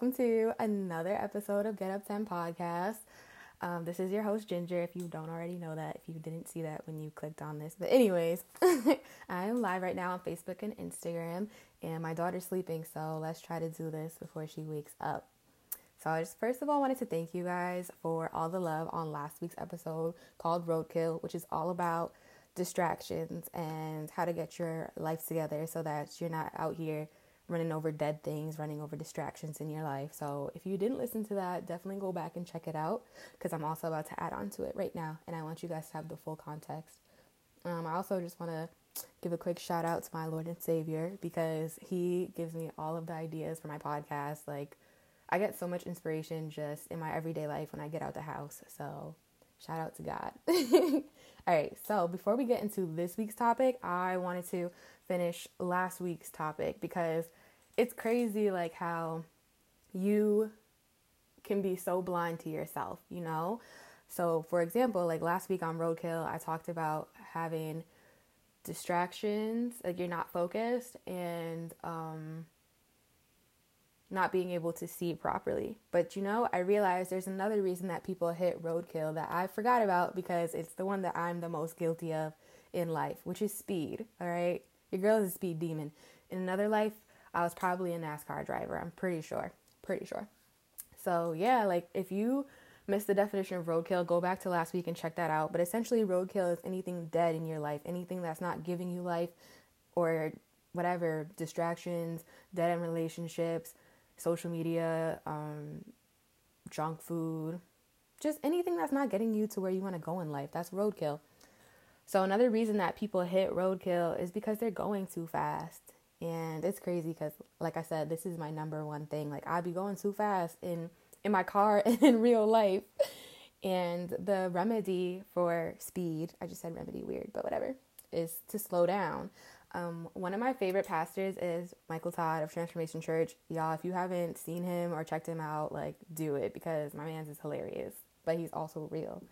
welcome to another episode of Get Up 10 Podcast. Um, this is your host, Ginger, if you don't already know that, if you didn't see that when you clicked on this. But, anyways, I am live right now on Facebook and Instagram, and my daughter's sleeping, so let's try to do this before she wakes up. So, I just first of all wanted to thank you guys for all the love on last week's episode called Roadkill, which is all about distractions and how to get your life together so that you're not out here running over dead things, running over distractions in your life. So if you didn't listen to that, definitely go back and check it out because I'm also about to add on to it right now and I want you guys to have the full context. Um, I also just want to give a quick shout out to my Lord and Savior because he gives me all of the ideas for my podcast. Like, I get so much inspiration just in my everyday life when I get out the house. So, shout out to God. all right, so before we get into this week's topic, I wanted to finish last week's topic because it's crazy like how you can be so blind to yourself, you know? So, for example, like last week on Roadkill, I talked about having distractions, like you're not focused and um not being able to see properly. But you know, I realized there's another reason that people hit roadkill that I forgot about because it's the one that I'm the most guilty of in life, which is speed. All right. Your girl is a speed demon. In another life, I was probably a NASCAR driver. I'm pretty sure. Pretty sure. So, yeah, like if you missed the definition of roadkill, go back to last week and check that out. But essentially, roadkill is anything dead in your life, anything that's not giving you life or whatever distractions, dead end relationships, social media, um, junk food, just anything that's not getting you to where you want to go in life. That's roadkill. So, another reason that people hit roadkill is because they're going too fast. And it's crazy because, like I said, this is my number one thing. Like, I'd be going too fast in, in my car in real life. And the remedy for speed, I just said remedy weird, but whatever, is to slow down. Um, one of my favorite pastors is Michael Todd of Transformation Church. Y'all, if you haven't seen him or checked him out, like, do it because my man's is hilarious, but he's also real.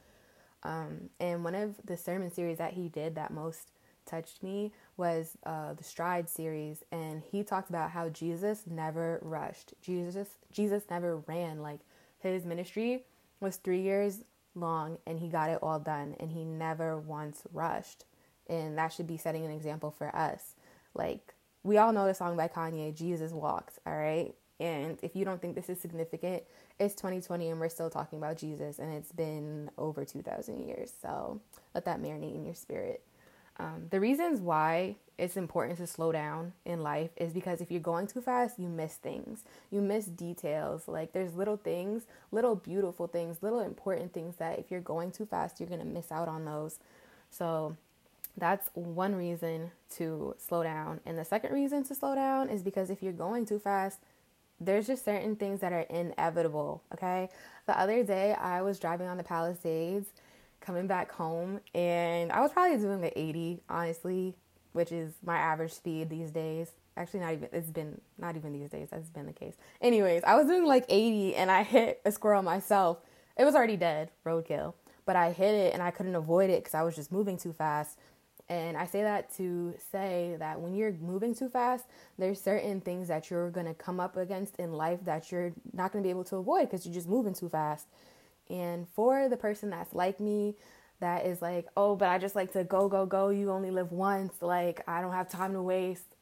Um, and one of the sermon series that he did that most touched me was uh, the Stride series, and he talked about how Jesus never rushed. Jesus Jesus never ran. Like his ministry was three years long, and he got it all done, and he never once rushed. And that should be setting an example for us. Like we all know the song by Kanye, Jesus Walked. All right, and if you don't think this is significant, it's 2020 and we're still talking about Jesus, and it's been over 2,000 years. So let that marinate in your spirit. Um, the reasons why it's important to slow down in life is because if you're going too fast, you miss things. You miss details. Like there's little things, little beautiful things, little important things that if you're going too fast, you're going to miss out on those. So that's one reason to slow down. And the second reason to slow down is because if you're going too fast, there's just certain things that are inevitable, okay? The other day I was driving on the Palisades coming back home and I was probably doing the 80, honestly, which is my average speed these days. Actually, not even, it's been, not even these days, that's been the case. Anyways, I was doing like 80 and I hit a squirrel myself. It was already dead, roadkill, but I hit it and I couldn't avoid it because I was just moving too fast. And I say that to say that when you're moving too fast, there's certain things that you're going to come up against in life that you're not going to be able to avoid because you're just moving too fast. And for the person that's like me, that is like, oh, but I just like to go, go, go. You only live once. Like, I don't have time to waste.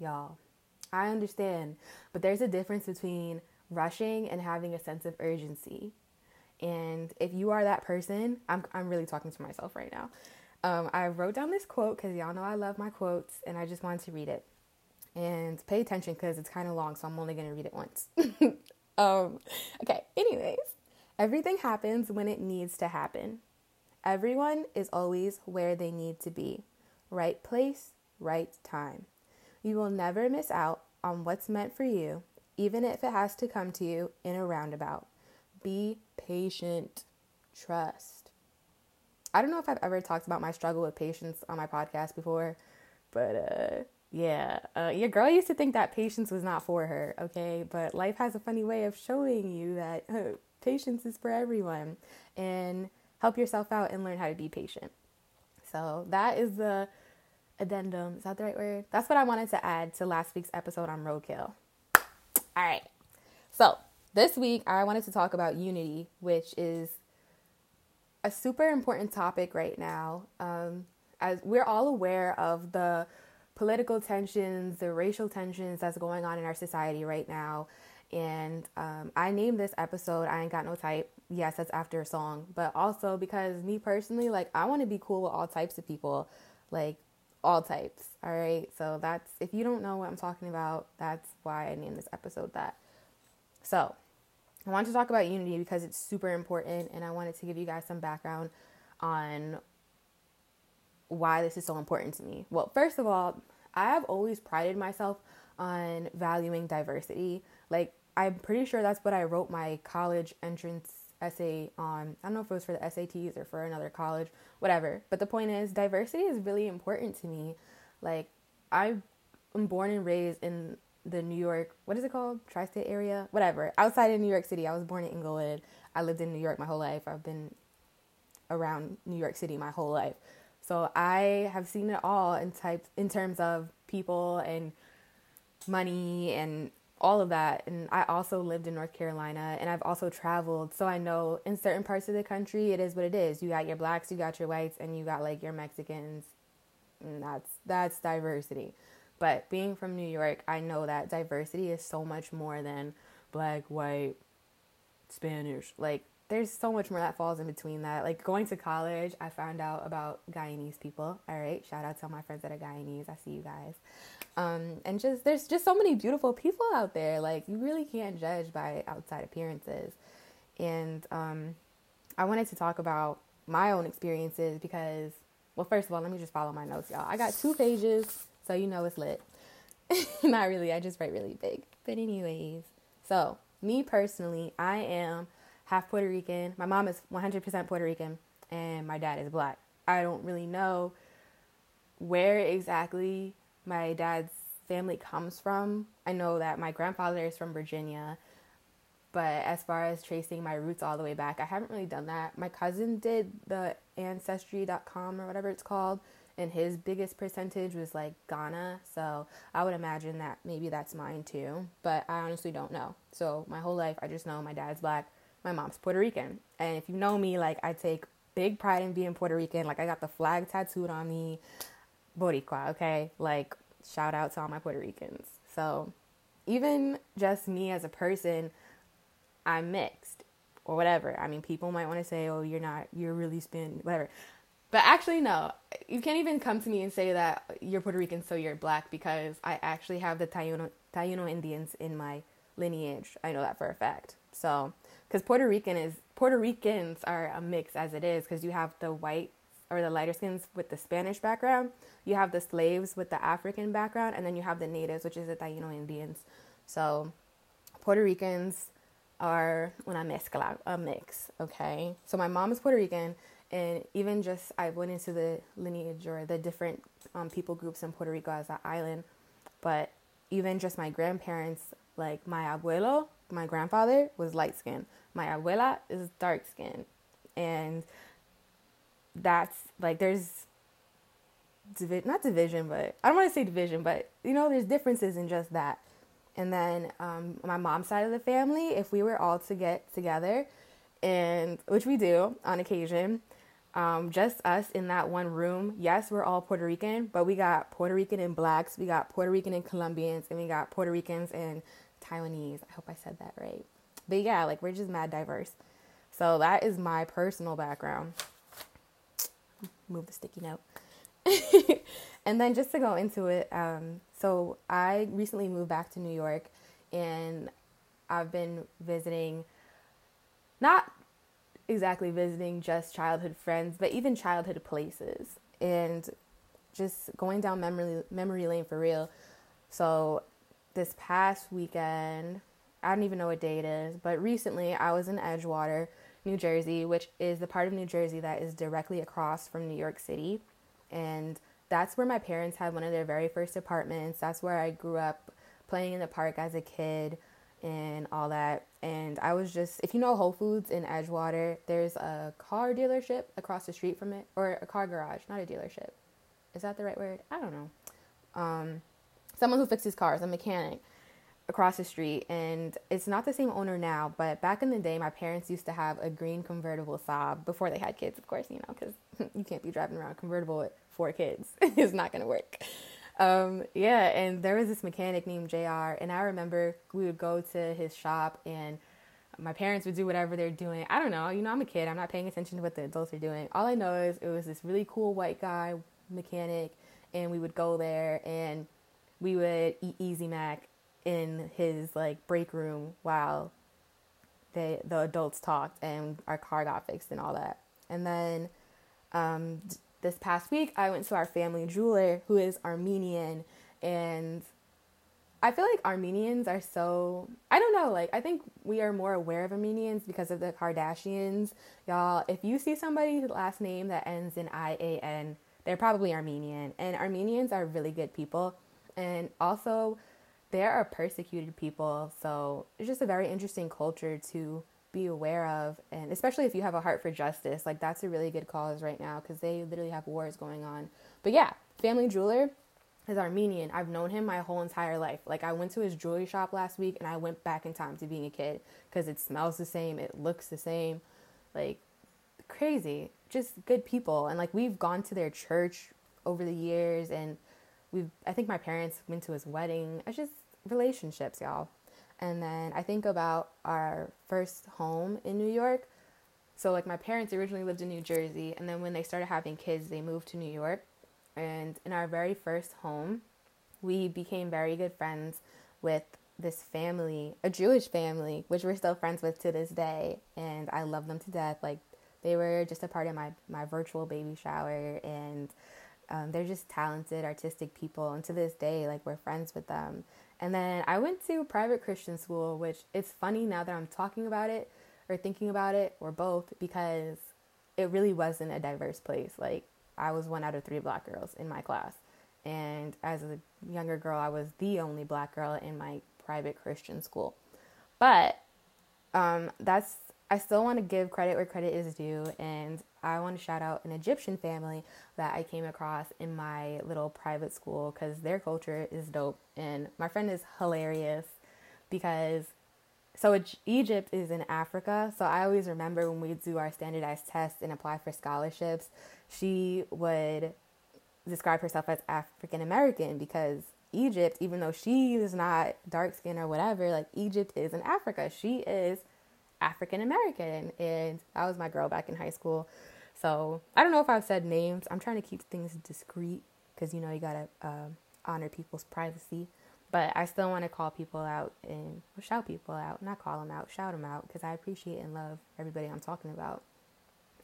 Y'all, I understand. But there's a difference between rushing and having a sense of urgency. And if you are that person, I'm, I'm really talking to myself right now. Um, I wrote down this quote because y'all know I love my quotes and I just wanted to read it. And pay attention because it's kind of long, so I'm only going to read it once. um, okay, anyways, everything happens when it needs to happen. Everyone is always where they need to be. Right place, right time. You will never miss out on what's meant for you, even if it has to come to you in a roundabout. Be patient. Trust. I don't know if I've ever talked about my struggle with patience on my podcast before, but uh, yeah, uh, your girl used to think that patience was not for her, okay? But life has a funny way of showing you that patience is for everyone, and help yourself out and learn how to be patient. So that is the addendum. Is that the right word? That's what I wanted to add to last week's episode on roadkill. All right. So, this week I wanted to talk about unity, which is a super important topic right now. Um, as we're all aware of the political tensions, the racial tensions that's going on in our society right now. And um, I named this episode I Ain't Got No Type. Yes, that's after a song, but also because me personally, like, I want to be cool with all types of people, like, all types. All right. So that's, if you don't know what I'm talking about, that's why I named this episode that. So I want to talk about unity because it's super important and I wanted to give you guys some background on why this is so important to me. Well, first of all, I have always prided myself on valuing diversity. Like, I'm pretty sure that's what I wrote my college entrance essay on. I don't know if it was for the SATs or for another college, whatever. But the point is, diversity is really important to me. Like, I'm born and raised in the New York, what is it called? Tri state area? Whatever. Outside of New York City. I was born in Englewood. I lived in New York my whole life. I've been around New York City my whole life. So I have seen it all in types in terms of people and money and all of that. And I also lived in North Carolina and I've also traveled. So I know in certain parts of the country it is what it is. You got your blacks, you got your whites, and you got like your Mexicans. And that's that's diversity. But being from New York, I know that diversity is so much more than black, white, Spanish. Like there's so much more that falls in between that. Like going to college, I found out about Guyanese people. All right, shout out to all my friends that are Guyanese. I see you guys. Um, and just there's just so many beautiful people out there. Like you really can't judge by outside appearances. And um, I wanted to talk about my own experiences because, well, first of all, let me just follow my notes, y'all. I got two pages, so you know it's lit. Not really. I just write really big. But anyways, so me personally, I am half Puerto Rican. My mom is 100% Puerto Rican, and my dad is black. I don't really know where exactly my dad's family comes from. I know that my grandfather is from Virginia, but as far as tracing my roots all the way back, I haven't really done that. My cousin did the ancestry.com or whatever it's called, and his biggest percentage was like Ghana. So I would imagine that maybe that's mine too, but I honestly don't know. So my whole life, I just know my dad's black, my mom's Puerto Rican. And if you know me, like I take big pride in being Puerto Rican. Like I got the flag tattooed on me. Boricua, okay? Like shout out to all my Puerto Ricans. So even just me as a person, I'm mixed or whatever. I mean, people might want to say, "Oh, you're not, you're really spin, whatever." But actually, no. You can't even come to me and say that you're Puerto Rican, so you're black, because I actually have the Taino, Taino Indians in my lineage. I know that for a fact. So, because Puerto Rican is Puerto Ricans are a mix as it is, because you have the white or the lighter skins with the Spanish background, you have the slaves with the African background, and then you have the natives, which is the Taino Indians. So, Puerto Ricans are una mezcla, a mix. Okay, so my mom is Puerto Rican, and even just I went into the lineage or the different um, people groups in Puerto Rico as an island, but even just my grandparents, like my abuelo, my grandfather was light skinned. My abuela is dark skinned, and that's like there's divi- not division, but I don't want to say division, but you know, there's differences in just that. And then um, my mom's side of the family, if we were all to get together, and which we do on occasion, um, just us in that one room. Yes, we're all Puerto Rican, but we got Puerto Rican and blacks, we got Puerto Rican and Colombians, and we got Puerto Ricans and Taiwanese. I hope I said that right. But yeah, like we're just mad diverse. So that is my personal background. Move the sticky note. and then just to go into it, um, so I recently moved back to New York and I've been visiting, not exactly visiting just childhood friends, but even childhood places and just going down memory memory lane for real. So this past weekend, I don't even know what day it is, but recently I was in Edgewater, New Jersey, which is the part of New Jersey that is directly across from New York City. And that's where my parents had one of their very first apartments. That's where I grew up playing in the park as a kid and all that. And I was just, if you know Whole Foods in Edgewater, there's a car dealership across the street from it, or a car garage, not a dealership. Is that the right word? I don't know. Um, someone who fixes cars, a mechanic. across the street and it's not the same owner now but back in the day my parents used to have a green convertible saab before they had kids of course you know because you can't be driving around convertible with four kids. It's not going to work. Um, yeah and there was this mechanic named jr and i remember we would go to his shop and my parents would do whatever they're doing. I don't know you know i'm a kid i'm not paying attention to what the adults are doing. All i know is it was this really cool white guy mechanic and we would go there and we would eat easy mac in his like break room while they the adults talked and our car got fixed and all that. And then um, this past week, I went to our family jeweler who is Armenian, and I feel like Armenians are so I don't know, like I think we are more aware of Armenians because of the Kardashians. Y'all, if you see somebody's last name that ends in I A N, they're probably Armenian. And Armenians are really good people. And also there are persecuted people. So it's just a very interesting culture to be aware of. And especially if you have a heart for justice, like that's a really good cause right now because they literally have wars going on. But yeah, Family Jeweler is Armenian. I've known him my whole entire life. Like I went to his jewelry shop last week and I went back in time to being a kid because it smells the same, it looks the same. Like crazy. Just good people. And like we've gone to their church over the years and we've I think my parents went to his wedding. It's just relationships, y'all. And then I think about our first home in New York. So like my parents originally lived in New Jersey and then when they started having kids, they moved to New York. And in our very first home, we became very good friends with this family, a Jewish family, which we're still friends with to this day, and I love them to death. Like they were just a part of my my virtual baby shower and um, they're just talented, artistic people, and to this day, like we're friends with them. And then I went to private Christian school, which it's funny now that I'm talking about it or thinking about it or both because it really wasn't a diverse place. Like I was one out of three black girls in my class. And as a younger girl, I was the only black girl in my private Christian school. But um, that's I still want to give credit where credit is due, and I want to shout out an Egyptian family that I came across in my little private school because their culture is dope. And my friend is hilarious because so Egypt is in Africa. So I always remember when we do our standardized tests and apply for scholarships, she would describe herself as African American because Egypt, even though she is not dark skinned or whatever, like Egypt is in Africa. She is African American, and that was my girl back in high school. So I don't know if I've said names. I'm trying to keep things discreet because you know you gotta uh, honor people's privacy. But I still want to call people out and shout people out, not call them out, shout them out because I appreciate and love everybody I'm talking about.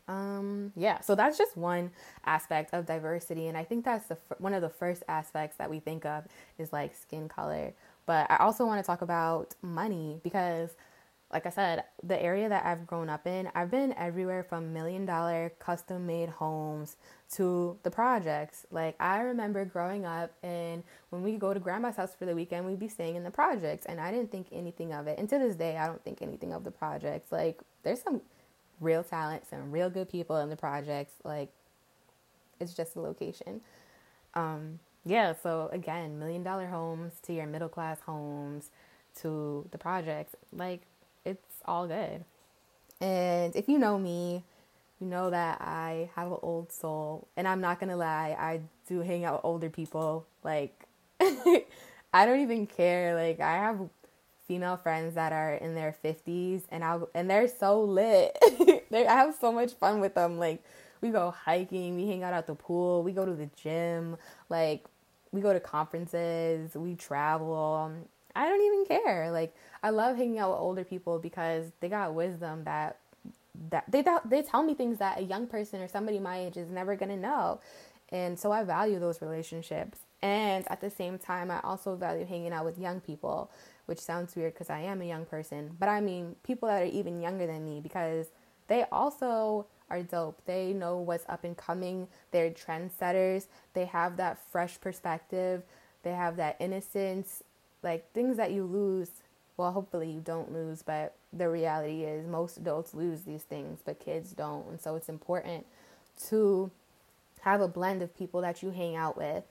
Um, yeah, so that's just one aspect of diversity, and I think that's the one of the first aspects that we think of is like skin color. But I also want to talk about money because like I said, the area that I've grown up in, I've been everywhere from million dollar custom made homes to the projects. Like I remember growing up and when we go to grandma's house for the weekend, we'd be staying in the projects and I didn't think anything of it. And to this day, I don't think anything of the projects. Like there's some real talent, some real good people in the projects. Like it's just a location. Um, yeah, so again, million dollar homes to your middle class homes to the projects. Like all good. And if you know me, you know that I have an old soul. And I'm not gonna lie, I do hang out with older people. Like, I don't even care. Like, I have female friends that are in their 50s and I and they're so lit. they I have so much fun with them. Like we go hiking, we hang out at the pool, we go to the gym, like we go to conferences, we travel. I don't even care. Like I love hanging out with older people because they got wisdom that that they they tell me things that a young person or somebody my age is never going to know. And so I value those relationships. And at the same time, I also value hanging out with young people, which sounds weird because I am a young person, but I mean people that are even younger than me because they also are dope. They know what's up and coming. They're trendsetters. They have that fresh perspective. They have that innocence like things that you lose well hopefully you don't lose but the reality is most adults lose these things but kids don't and so it's important to have a blend of people that you hang out with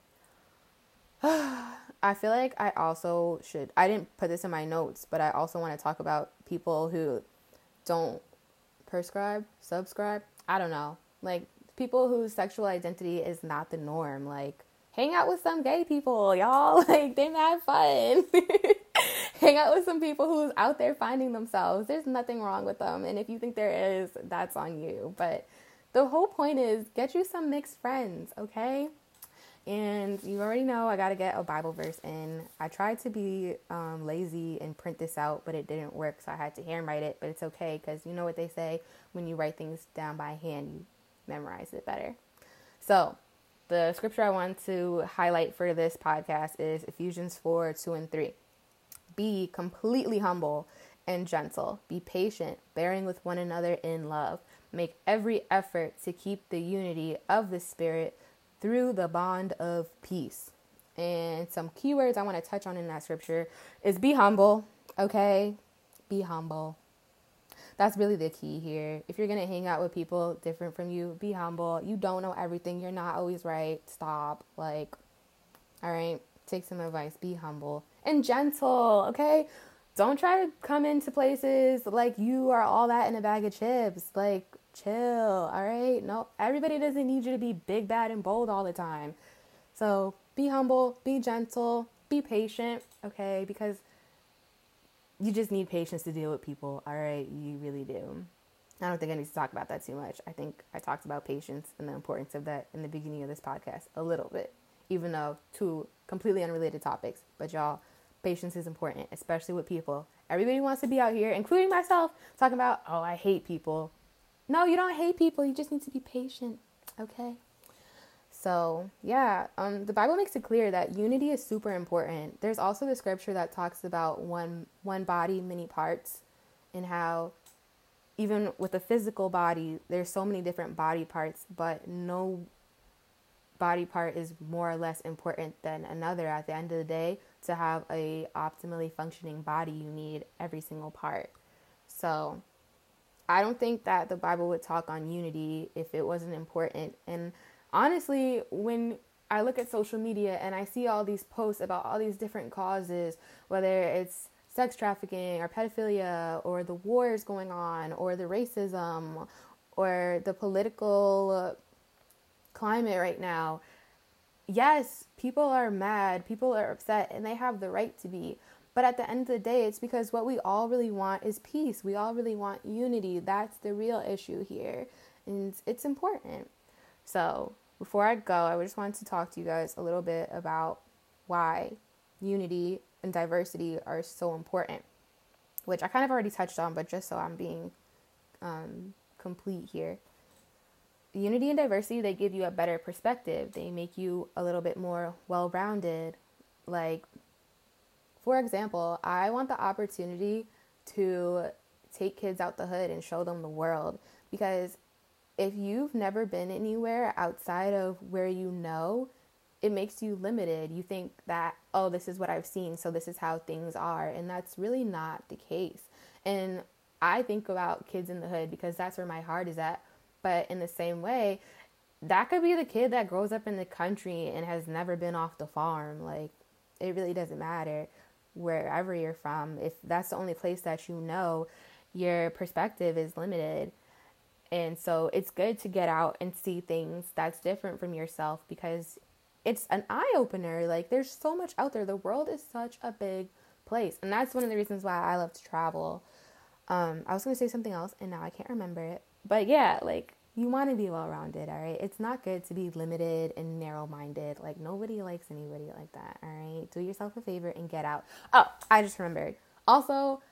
I feel like I also should. I didn't put this in my notes, but I also want to talk about people who don't prescribe, subscribe. I don't know. Like people whose sexual identity is not the norm. Like hang out with some gay people, y'all. Like they mad fun. hang out with some people who's out there finding themselves. There's nothing wrong with them. And if you think there is, that's on you. But the whole point is get you some mixed friends, okay? And you already know I got to get a Bible verse in. I tried to be um, lazy and print this out, but it didn't work. So I had to handwrite it. But it's okay because you know what they say when you write things down by hand, you memorize it better. So the scripture I want to highlight for this podcast is Ephesians 4 2 and 3. Be completely humble and gentle. Be patient, bearing with one another in love. Make every effort to keep the unity of the Spirit through the bond of peace. And some keywords I want to touch on in that scripture is be humble, okay? Be humble. That's really the key here. If you're going to hang out with people different from you, be humble. You don't know everything. You're not always right. Stop. Like, all right, take some advice. Be humble and gentle, okay? Don't try to come into places like you are all that in a bag of chips. Like, chill, all right? No, everybody doesn't need you to be big, bad, and bold all the time. So be humble, be gentle, be patient, okay? Because you just need patience to deal with people, all right? You really do. I don't think I need to talk about that too much. I think I talked about patience and the importance of that in the beginning of this podcast a little bit, even though two completely unrelated topics. But y'all, patience is important, especially with people. Everybody wants to be out here, including myself, talking about, oh, I hate people. No, you don't hate people. You just need to be patient. Okay. So yeah, um, the Bible makes it clear that unity is super important. There's also the scripture that talks about one one body, many parts, and how even with a physical body, there's so many different body parts, but no body part is more or less important than another. At the end of the day, to have a optimally functioning body, you need every single part. So I don't think that the Bible would talk on unity if it wasn't important. And honestly, when I look at social media and I see all these posts about all these different causes, whether it's sex trafficking or pedophilia or the wars going on or the racism or the political climate right now, yes, people are mad, people are upset, and they have the right to be. But at the end of the day, it's because what we all really want is peace. We all really want unity. That's the real issue here. And it's important. So, before I go, I just wanted to talk to you guys a little bit about why unity and diversity are so important, which I kind of already touched on, but just so I'm being um, complete here. Unity and diversity, they give you a better perspective. They make you a little bit more well rounded. Like for example, I want the opportunity to take kids out the hood and show them the world because if you've never been anywhere outside of where you know, it makes you limited. You think that, oh, this is what I've seen, so this is how things are. And that's really not the case. And I think about kids in the hood because that's where my heart is at. But in the same way, that could be the kid that grows up in the country and has never been off the farm. Like, it really doesn't matter wherever you're from, if that's the only place that you know, your perspective is limited. And so it's good to get out and see things that's different from yourself because it's an eye opener. Like there's so much out there. The world is such a big place. And that's one of the reasons why I love to travel. Um, I was going to say something else and now I can't remember it. But yeah, like you want to be well rounded, all right? It's not good to be limited and narrow minded. Like, nobody likes anybody like that, all right? Do yourself a favor and get out. Oh, I just remembered. Also,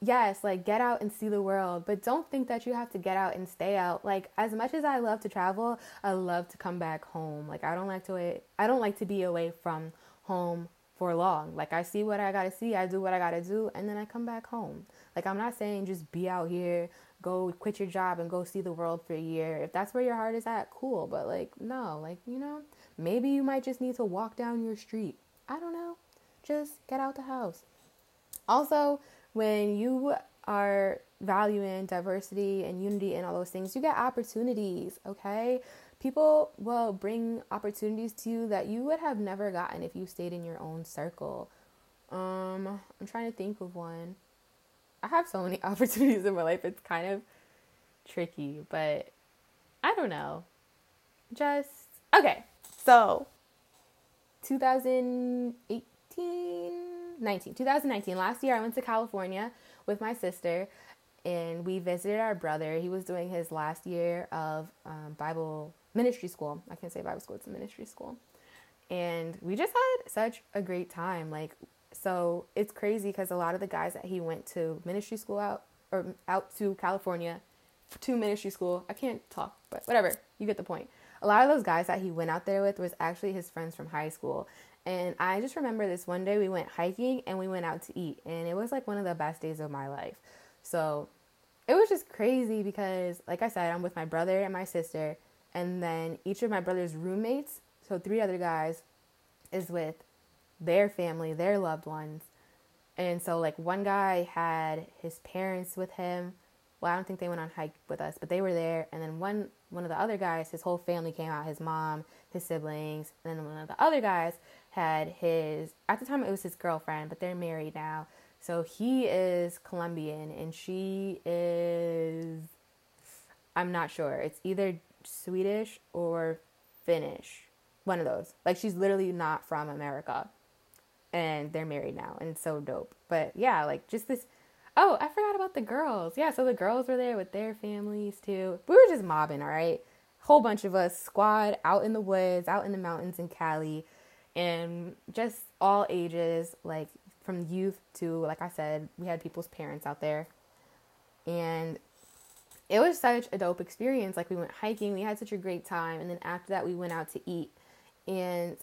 yes, like get out and see the world, but don't think that you have to get out and stay out. Like, as much as I love to travel, I love to come back home. Like, I don't like to wait, I don't like to be away from home for long. Like, I see what I gotta see, I do what I gotta do, and then I come back home. Like, I'm not saying just be out here go quit your job and go see the world for a year. If that's where your heart is at, cool. But like, no, like, you know, maybe you might just need to walk down your street. I don't know. Just get out the house. Also, when you are valuing diversity and unity and all those things, you get opportunities, okay? People will bring opportunities to you that you would have never gotten if you stayed in your own circle. Um, I'm trying to think of one. I have so many opportunities in my life. It's kind of tricky, but I don't know. Just okay. So 2018, 19, 2019. Last year I went to California with my sister and we visited our brother. He was doing his last year of um, Bible ministry school. I can't say Bible school, it's a ministry school. And we just had such a great time. Like, so it's crazy because a lot of the guys that he went to ministry school out or out to California to ministry school, I can't talk, but whatever, you get the point. A lot of those guys that he went out there with was actually his friends from high school. And I just remember this one day we went hiking and we went out to eat, and it was like one of the best days of my life. So it was just crazy because, like I said, I'm with my brother and my sister, and then each of my brother's roommates, so three other guys, is with their family, their loved ones. And so, like, one guy had his parents with him. Well, I don't think they went on hike with us, but they were there. And then one one of the other guys, his whole family came out, his mom, his siblings, and then one of the other guys had his at the time it was his girlfriend, but they're married now. So he is Colombian and she is I'm not sure. It's either Swedish or Finnish. One of those. Like she's literally not from America. And they're married now and so dope. But yeah, like just this Oh, I forgot about the girls. Yeah, so the girls were there with their families too. We were just mobbing, all right? Whole bunch of us, squad out in the woods, out in the mountains in Cali, and just all ages, like from youth to, like I said, we had people's parents out there. And it was such a dope experience. Like we went hiking, we had such a great time, and then after that we went out to eat. And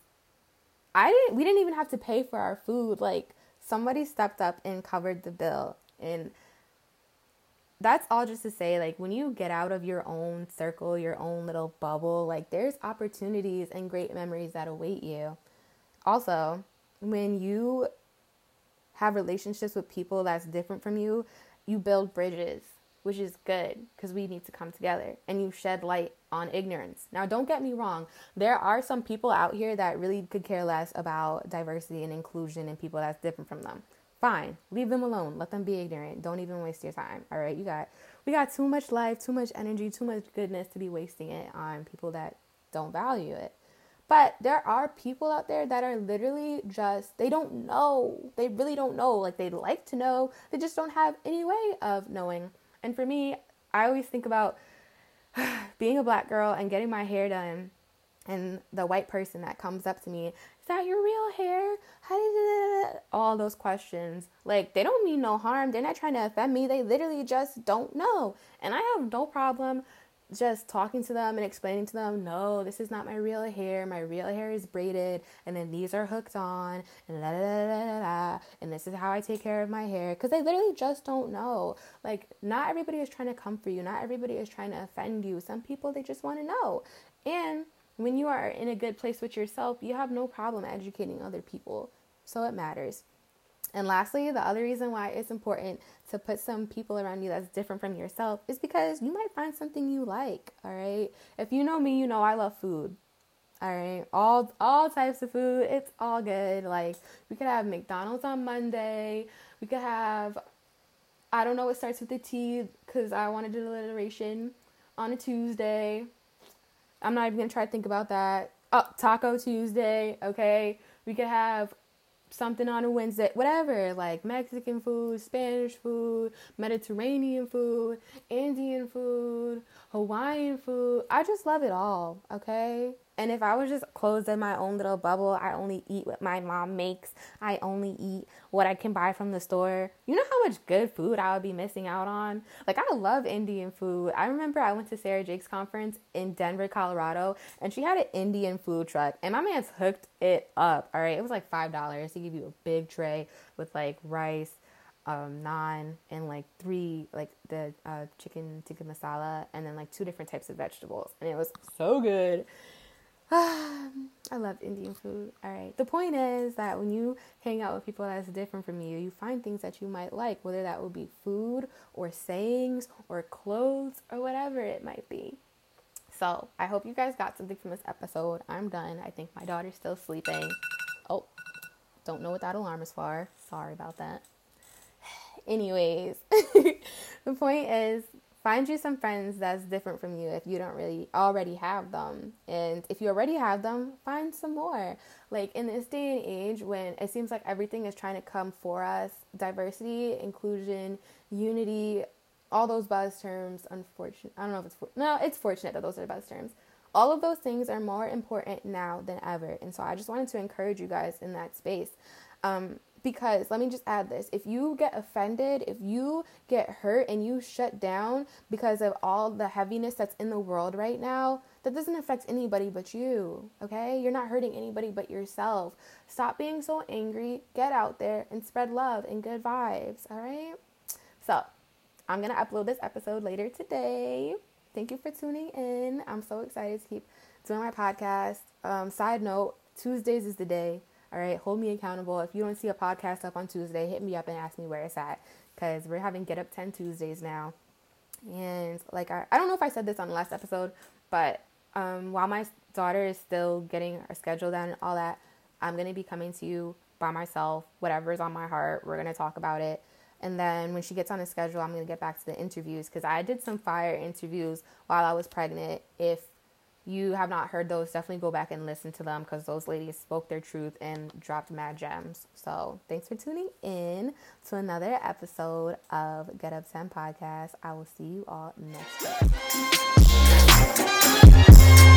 I didn't we didn't even have to pay for our food. Like somebody stepped up and covered the bill. And that's all just to say like when you get out of your own circle, your own little bubble, like there's opportunities and great memories that await you. Also, when you have relationships with people that's different from you, you build bridges, which is good because we need to come together and you shed light on ignorance. Now, don't get me wrong, there are some people out here that really could care less about diversity and inclusion and people that's different from them. Fine, leave them alone. Let them be ignorant. Don't even waste your time. All right, you got we got too much life, too much energy, too much goodness to be wasting it on people that don't value it. But there are people out there that are literally just, they don't know. They really don't know. Like they'd like to know, they just don't have any way of knowing. And for me, I always think about being a black girl and getting my hair done and the white person that comes up to me, is that your real hair? How did you all those questions? Like they don't mean no harm. They're not trying to offend me. They literally just don't know. And I have no problem just talking to them and explaining to them, no, this is not my real hair. My real hair is braided, and then these are hooked on, and da da da da da, and this is how I take care of my hair. Because they literally just don't know. Like, not everybody is trying to come for you. Not everybody is trying to offend you. Some people they just want to know. And when you are in a good place with yourself, you have no problem educating other people. So it matters. And lastly, the other reason why it's important to put some people around you that's different from yourself is because you might find something you like, all right? If you know me, you know I love food. All right, all all types of food. It's all good. Like we could have McDonald's on Monday. We could have I don't know what starts with the T because I wanted alliteration on a Tuesday. I'm not even gonna try to think about that. Oh, Taco Tuesday. Okay, we could have something on a Wednesday, whatever, like Mexican food, Spanish food, Mediterranean food, Indian food, Hawaiian food. I just love it all, okay? And if I was just closed in my own little bubble, I only eat what my mom makes. I only eat what I can buy from the store. You know how much good food I would be missing out on? Like, I love Indian food. I remember I went to Sarah Jakes conference in Denver, Colorado, and she had an Indian food truck, and my man's hooked it up. All right, it was like $5 to give you a big tray with like rice. Um, naan and like three like the uh, chicken tikka masala and then like two different types of vegetables and it was so good I love Indian food. All right. The point is that when you hang out with people that's different from you, you find things that you might like, whether that would be food or sayings or clothes or whatever it might be. So I hope you guys got something from this episode. I'm done. I think my daughter's still sleeping. Oh, don't know what that alarm is for. Sorry about that. Anyways, the point is find you some friends that's different from you if you don't really already have them. And if you already have them, find some more. Like in this day and age when it seems like everything is trying to come for us, diversity, inclusion, unity, all those buzz terms, unfortunate. I don't know if it's for, no, it's fortunate that those are the buzz terms. All of those things are more important now than ever. And so I just wanted to encourage you guys in that space. Um, because let me just add this if you get offended, if you get hurt and you shut down because of all the heaviness that's in the world right now, that doesn't affect anybody but you, okay? You're not hurting anybody but yourself. Stop being so angry, get out there and spread love and good vibes, all right? So, I'm to upload this episode later today. Thank you for tuning in. I'm so excited to keep doing my podcast. Um, side note Tuesdays is the day. All right, hold me accountable. If you don't see a podcast up on Tuesday, hit me up and ask me where it's at because we're having Get Up 10 Tuesdays now. And like, I, I don't know if I said this on the last episode, but um, while my daughter is still getting her schedule done and all that, I'm going to be coming to you by myself, whatever's on my heart. We're going to talk about it. And then when she gets on the schedule, I'm going to get back to the interviews because I did some fire interviews while I was pregnant. If you have not heard those, definitely go back and listen to them because those ladies spoke their truth and dropped mad gems. So thanks for tuning in to another episode of Get Up 10 Podcast. I will see you all next week.